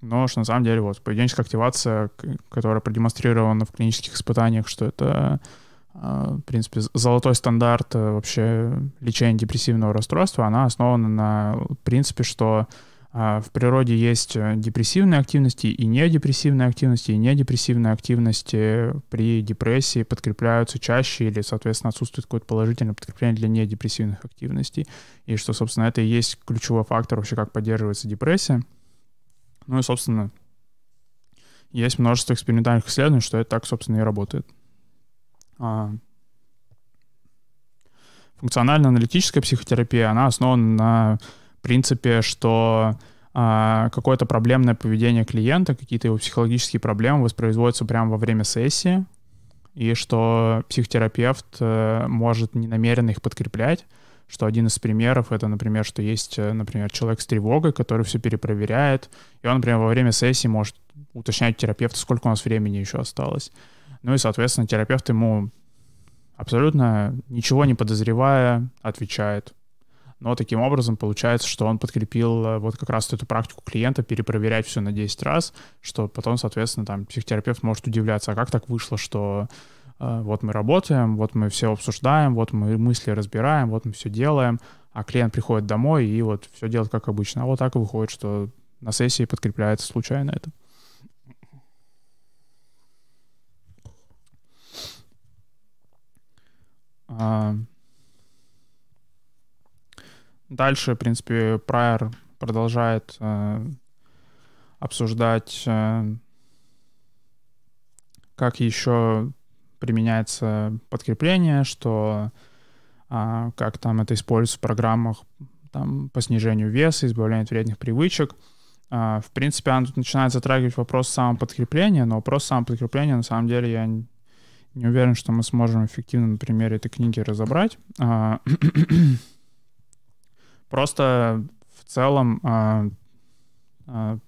Но что на самом деле вот поведенческая активация, которая продемонстрирована в клинических испытаниях, что это а, в принципе, золотой стандарт э, вообще лечения депрессивного расстройства, она основана на принципе, что а, в природе есть э, депрессивные активности и недепрессивные активности, и недепрессивные активности при депрессии подкрепляются чаще или, соответственно, отсутствует какое-то положительное подкрепление для недепрессивных активностей. И что, собственно, это и есть ключевой фактор вообще, как поддерживается депрессия. Ну и, собственно, есть множество экспериментальных исследований, что это так, собственно, и работает. А, функционально-аналитическая психотерапия, она основана на принципе, что а, какое-то проблемное поведение клиента, какие-то его психологические проблемы воспроизводятся прямо во время сессии, и что психотерапевт э, может ненамеренно их подкреплять, что один из примеров это, например, что есть, э, например, человек с тревогой, который все перепроверяет, и он, например, во время сессии может уточнять терапевта, сколько у нас времени еще осталось. Ну и, соответственно, терапевт ему абсолютно ничего не подозревая отвечает но таким образом получается, что он подкрепил э, вот как раз эту практику клиента перепроверять все на 10 раз, что потом, соответственно, там психотерапевт может удивляться, а как так вышло, что э, вот мы работаем, вот мы все обсуждаем, вот мы мысли разбираем, вот мы все делаем, а клиент приходит домой и вот все делает как обычно. А вот так и выходит, что на сессии подкрепляется случайно это. Uh, Дальше, в принципе, Прайер продолжает э, обсуждать, э, как еще применяется подкрепление, что э, как там это используется в программах там, по снижению веса, избавлению от вредных привычек. Э, в принципе, он тут начинает затрагивать вопрос самоподкрепления, но вопрос самоподкрепления, на самом деле, я не, уверен, что мы сможем эффективно на примере этой книги разобрать. Просто в целом, а, а,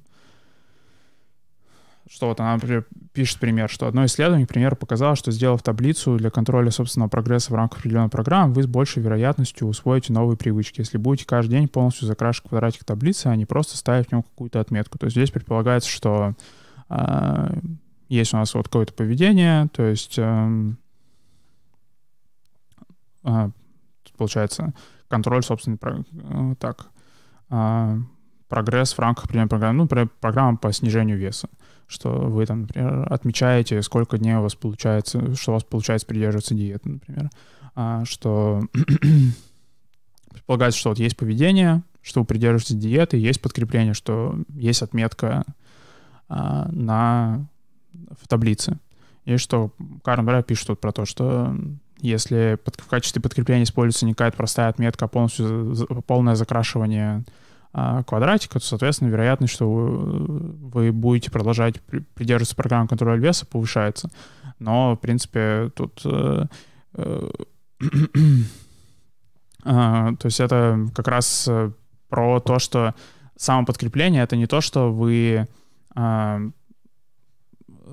что вот она например, пишет пример, что одно исследование, к примеру, показало, что сделав таблицу для контроля собственного прогресса в рамках определенной программы, вы с большей вероятностью усвоите новые привычки. Если будете каждый день полностью закрашивать квадратик таблицы, а не просто ставить в нем какую-то отметку. То есть здесь предполагается, что э, есть у нас вот какое-то поведение, то есть э, э, получается контроль собственный, э, так, а, прогресс в рамках определенной программы, ну, например, программа по снижению веса, что вы там, например, отмечаете, сколько дней у вас получается, что у вас получается придерживаться диеты, например, а, что предполагается, что вот есть поведение, что вы придерживаетесь диеты, есть подкрепление, что есть отметка а, на, в таблице. И что Карен Брай пишет тут про то, что если под, в качестве подкрепления используется не какая-то простая отметка, а полностью полное закрашивание а, квадратика, то, соответственно, вероятность, что вы, вы будете продолжать придерживаться программы контроля веса, повышается. Но, в принципе, тут... Э, э, а, то есть это как раз э, про то, что самоподкрепление — это не то, что вы а,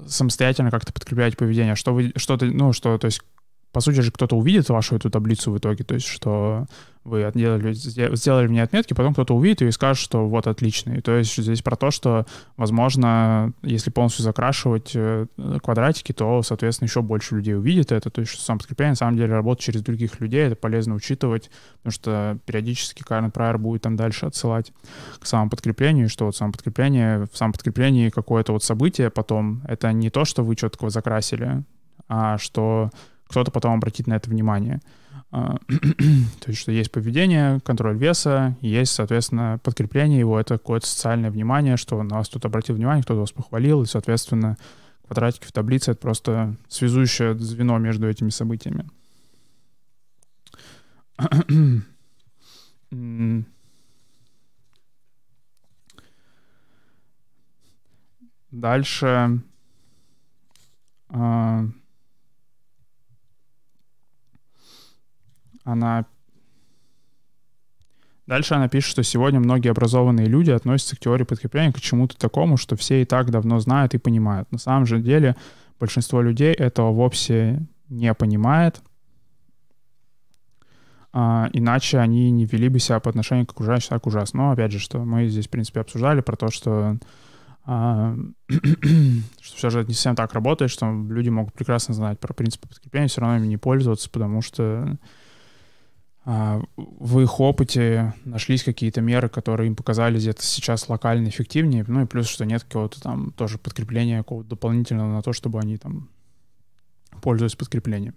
самостоятельно как-то подкрепляете поведение, что вы что-то, ну, что, то есть по сути же кто-то увидит вашу эту таблицу в итоге, то есть что вы отделали, сделали мне отметки, потом кто-то увидит и скажет, что вот отличный. То есть здесь про то, что, возможно, если полностью закрашивать э, квадратики, то, соответственно, еще больше людей увидит это. То есть что сам подкрепление на самом деле работает через других людей, это полезно учитывать, потому что периодически Карен Прайер будет там дальше отсылать к самоподкреплению, что вот самоподкрепление, в самоподкреплении какое-то вот событие потом, это не то, что вы четко закрасили, а что кто-то потом обратит на это внимание. А, то есть, что есть поведение, контроль веса, есть, соответственно, подкрепление его, это какое-то социальное внимание, что на вас тут обратил внимание, кто-то вас похвалил, и, соответственно, квадратики в таблице — это просто связующее звено между этими событиями. Дальше а, она... Дальше она пишет, что сегодня многие образованные люди относятся к теории подкрепления к чему-то такому, что все и так давно знают и понимают. На самом же деле большинство людей этого вовсе не понимает, а, иначе они не вели бы себя по отношению к окружающим так ужасно. Но опять же, что мы здесь, в принципе, обсуждали про то, что а, что все же не совсем так работает, что люди могут прекрасно знать про принципы подкрепления, все равно ими не пользоваться, потому что в их опыте нашлись какие-то меры, которые им показались где-то сейчас локально эффективнее, ну и плюс, что нет какого-то там тоже подкрепления какого-то дополнительного на то, чтобы они там пользовались подкреплением.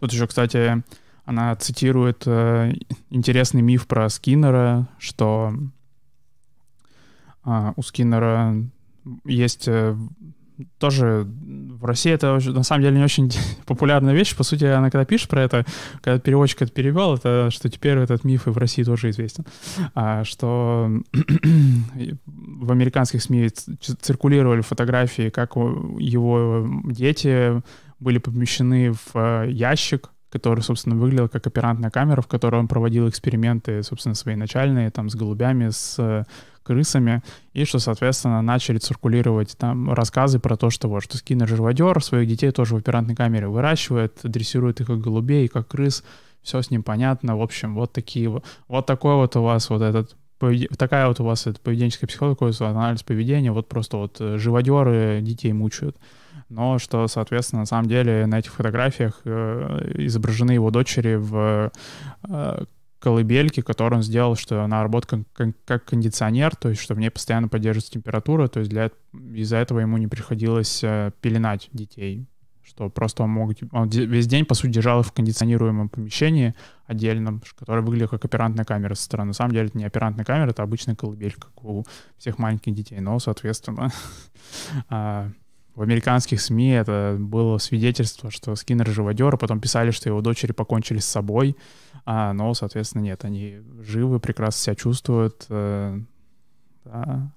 Тут еще, кстати, она цитирует э, интересный миф про Скиннера, что э, у Скиннера есть э, тоже в России это на самом деле не очень популярная вещь. По сути, она когда пишет про это, когда переводчик это перевел, это что теперь этот миф и в России тоже известен. А, что в американских СМИ циркулировали фотографии, как его дети были помещены в э, ящик, который, собственно, выглядел как оперантная камера, в которой он проводил эксперименты, собственно, свои начальные, там, с голубями, с э, крысами, и что, соответственно, начали циркулировать там рассказы про то, что вот, что Скиннер живодер, своих детей тоже в оперантной камере выращивает, дрессирует их как голубей, как крыс, все с ним понятно, в общем, вот такие вот, вот такой вот у вас вот этот такая вот у вас это поведенческая психология, анализ поведения, вот просто вот э, живодеры детей мучают. Но что, соответственно, на самом деле на этих фотографиях э, изображены его дочери в э, колыбельки, которую он сделал, что она работает как, как кондиционер, то есть что в ней постоянно поддерживается температура, то есть для из-за этого ему не приходилось э, пеленать детей, что просто он мог он весь день по сути держал их в кондиционируемом помещении отдельном, которое выглядит как оперантная камера со стороны. На самом деле это не оперантная камера, это обычная колыбелька, как у всех маленьких детей, но соответственно а, в американских СМИ это было свидетельство, что Скиннер живодер, а потом писали, что его дочери покончили с собой, а, но, соответственно, нет, они живы, прекрасно себя чувствуют. Э, да.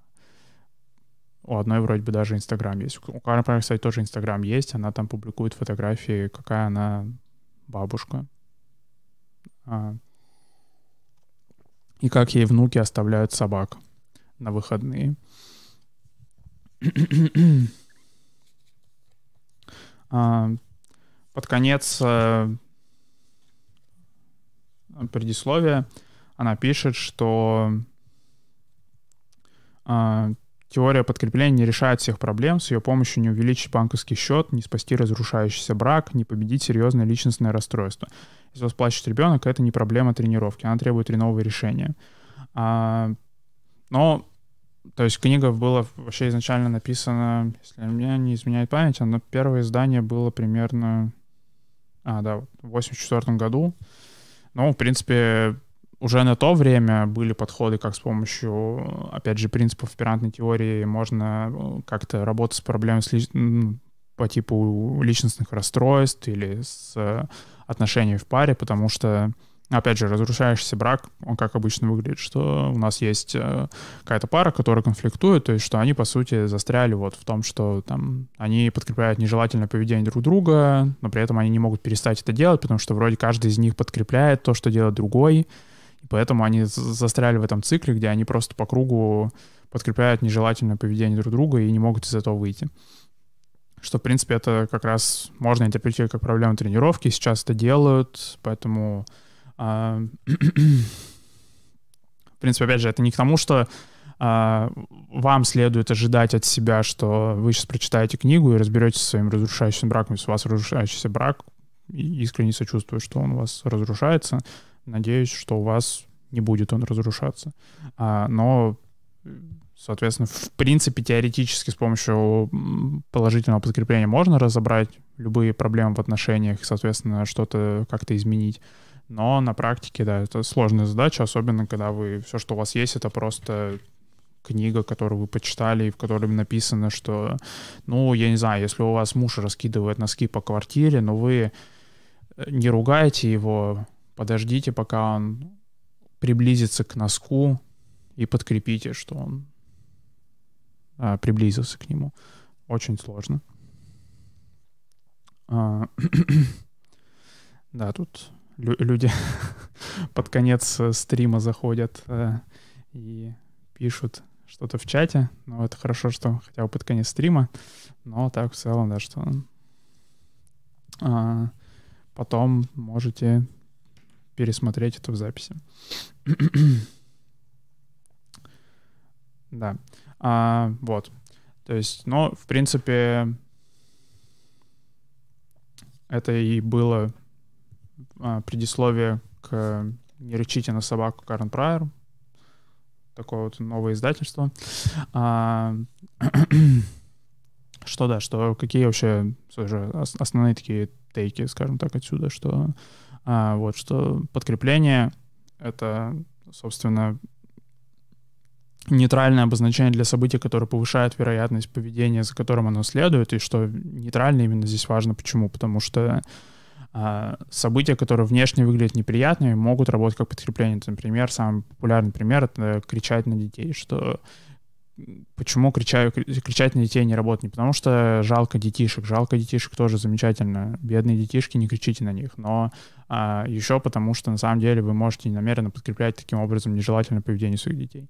У одной вроде бы даже Инстаграм есть. У Кары, кстати, тоже Инстаграм есть, она там публикует фотографии, какая она бабушка. А, и как ей внуки оставляют собак на выходные. А, под конец э, предисловия она пишет, что а, теория подкрепления не решает всех проблем, с ее помощью не увеличить банковский счет, не спасти разрушающийся брак, не победить серьезное личностное расстройство. Если вас плачет ребенок, это не проблема тренировки, она требует нового решения. А, но то есть книга была вообще изначально написана, если меня не изменяет память, но первое издание было примерно... А, да, в 84 году. Ну, в принципе, уже на то время были подходы, как с помощью, опять же, принципов оперантной теории можно э, как-то работать с проблемами с ли... по типу личностных расстройств или с э, отношениями в паре, потому что Опять же, разрушающийся брак, он как обычно выглядит, что у нас есть э, какая-то пара, которая конфликтует, то есть что они, по сути, застряли вот в том, что там они подкрепляют нежелательное поведение друг друга, но при этом они не могут перестать это делать, потому что вроде каждый из них подкрепляет то, что делает другой, и поэтому они застряли в этом цикле, где они просто по кругу подкрепляют нежелательное поведение друг друга и не могут из этого выйти. Что, в принципе, это как раз можно интерпретировать как проблему тренировки, сейчас это делают, поэтому в принципе, опять же, это не к тому, что а, вам следует ожидать от себя, что вы сейчас прочитаете книгу и разберетесь со своим разрушающим браком. Если у вас разрушающийся брак, искренне сочувствую, что он у вас разрушается. Надеюсь, что у вас не будет он разрушаться. А, но, соответственно, в принципе, теоретически с помощью положительного подкрепления можно разобрать любые проблемы в отношениях, соответственно, что-то как-то изменить. Но на практике, да, это сложная задача, особенно когда вы все, что у вас есть, это просто книга, которую вы почитали, и в которой написано, что, ну, я не знаю, если у вас муж раскидывает носки по квартире, но вы э, не ругаете его, подождите, пока он приблизится к носку и подкрепите, что он а, приблизился к нему. Очень сложно. А, да, тут люди под конец э, стрима заходят э, и пишут что-то в чате. Ну, это хорошо, что хотя бы под конец стрима. Но так в целом, да, что а, потом можете пересмотреть это в записи. да. А, вот. То есть, ну, в принципе, это и было предисловие к «Не рычите на собаку» Карен Прайер. Такое вот новое издательство. А, что да, что какие вообще же, основные такие тейки, скажем так, отсюда, что а, вот, что подкрепление — это, собственно, нейтральное обозначение для события, которое повышает вероятность поведения, за которым оно следует, и что нейтрально именно здесь важно. Почему? Потому что а, события, которые внешне выглядят неприятными, могут работать как подкрепление. Например, самый популярный пример — это кричать на детей, что почему кричаю, кричать на детей не работает? Не потому что жалко детишек. Жалко детишек тоже замечательно. Бедные детишки, не кричите на них. Но а, еще потому что на самом деле вы можете намеренно подкреплять таким образом нежелательное поведение своих детей.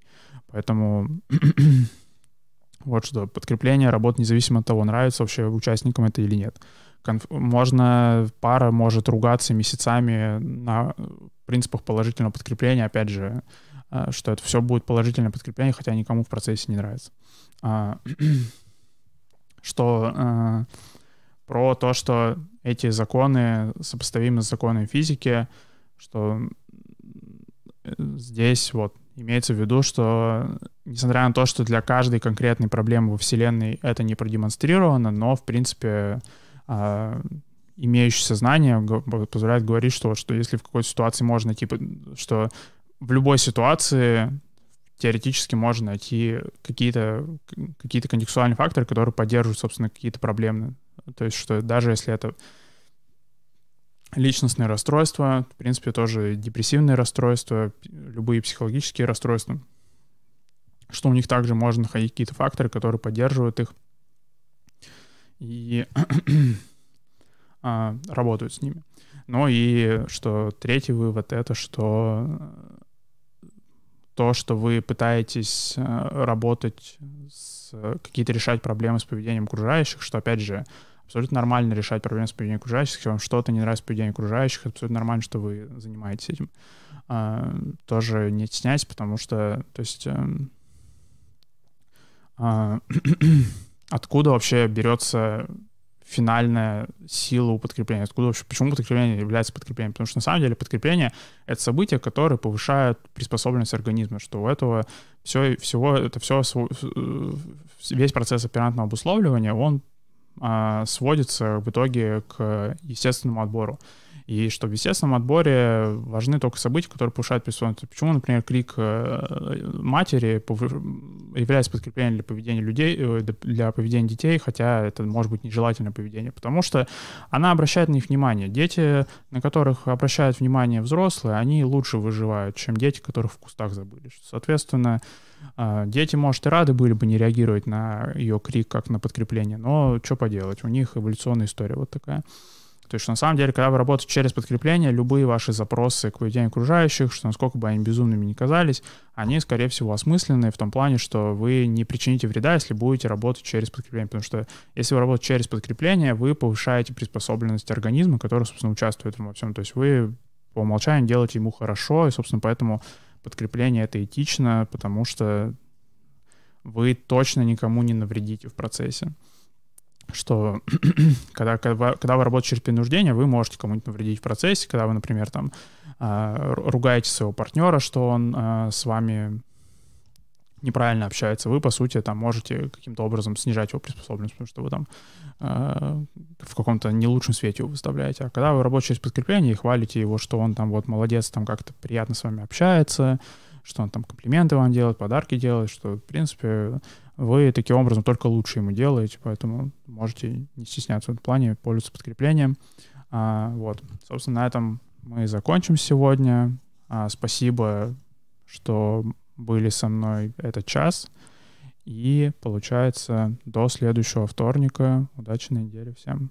Поэтому вот что, подкрепление работает независимо от того, нравится вообще участникам это или нет. Конф... Можно, пара может ругаться месяцами на принципах положительного подкрепления, опять же, а, что это все будет положительное подкрепление, хотя никому в процессе не нравится. А, что а, про то, что эти законы сопоставимы с законами физики, что э, здесь вот имеется в виду, что несмотря на то, что для каждой конкретной проблемы во Вселенной это не продемонстрировано, но в принципе имеющееся знание позволяет говорить, что, что если в какой-то ситуации можно, типа, что в любой ситуации теоретически можно найти какие-то какие контекстуальные факторы, которые поддерживают, собственно, какие-то проблемы. То есть, что даже если это личностные расстройства, в принципе, тоже депрессивные расстройства, любые психологические расстройства, что у них также можно находить какие-то факторы, которые поддерживают их и а, работают с ними. Ну и что третий вывод — это что то, что вы пытаетесь э, работать, с, какие-то решать проблемы с поведением окружающих, что, опять же, абсолютно нормально решать проблемы с поведением окружающих, если вам что-то не нравится в поведении окружающих, абсолютно нормально, что вы занимаетесь этим. А, тоже не стесняйтесь, потому что, то есть, эм, а, откуда вообще берется финальная сила у подкрепления. Откуда вообще, почему подкрепление является подкреплением? Потому что на самом деле подкрепление — это события, которые повышают приспособленность организма, что у этого все, всего, это все, весь процесс оперантного обусловливания, он а, сводится в итоге к естественному отбору и что в естественном отборе важны только события, которые повышают присутствие. Почему, например, крик э, матери является подкреплением для поведения людей, э, для поведения детей, хотя это может быть нежелательное поведение, потому что она обращает на них внимание. Дети, на которых обращают внимание взрослые, они лучше выживают, чем дети, которых в кустах забыли. Соответственно, э, дети, может, и рады были бы не реагировать на ее крик как на подкрепление, но что поделать, у них эволюционная история вот такая. То есть, что на самом деле, когда вы работаете через подкрепление, любые ваши запросы к поведению окружающих, что насколько бы они безумными не казались, они, скорее всего, осмысленные в том плане, что вы не причините вреда, если будете работать через подкрепление. Потому что если вы работаете через подкрепление, вы повышаете приспособленность организма, который, собственно, участвует во всем. То есть вы по умолчанию делаете ему хорошо, и, собственно, поэтому подкрепление — это этично, потому что вы точно никому не навредите в процессе что когда, когда, когда вы работаете через принуждение, вы можете кому-нибудь навредить в процессе, когда вы, например, там а, ругаете своего партнера, что он а, с вами неправильно общается, вы, по сути, там можете каким-то образом снижать его приспособленность, потому что вы там э, в каком-то не лучшем свете его выставляете. А когда вы работаете через подкрепление и хвалите его, что он там вот молодец, там как-то приятно с вами общается, что он там комплименты вам делает, подарки делает, что, в принципе, вы таким образом только лучше ему делаете, поэтому можете не стесняться в этом плане, пользоваться подкреплением. А, вот, собственно, на этом мы закончим сегодня. А, спасибо, что были со мной этот час. И получается до следующего вторника. Удачной недели всем.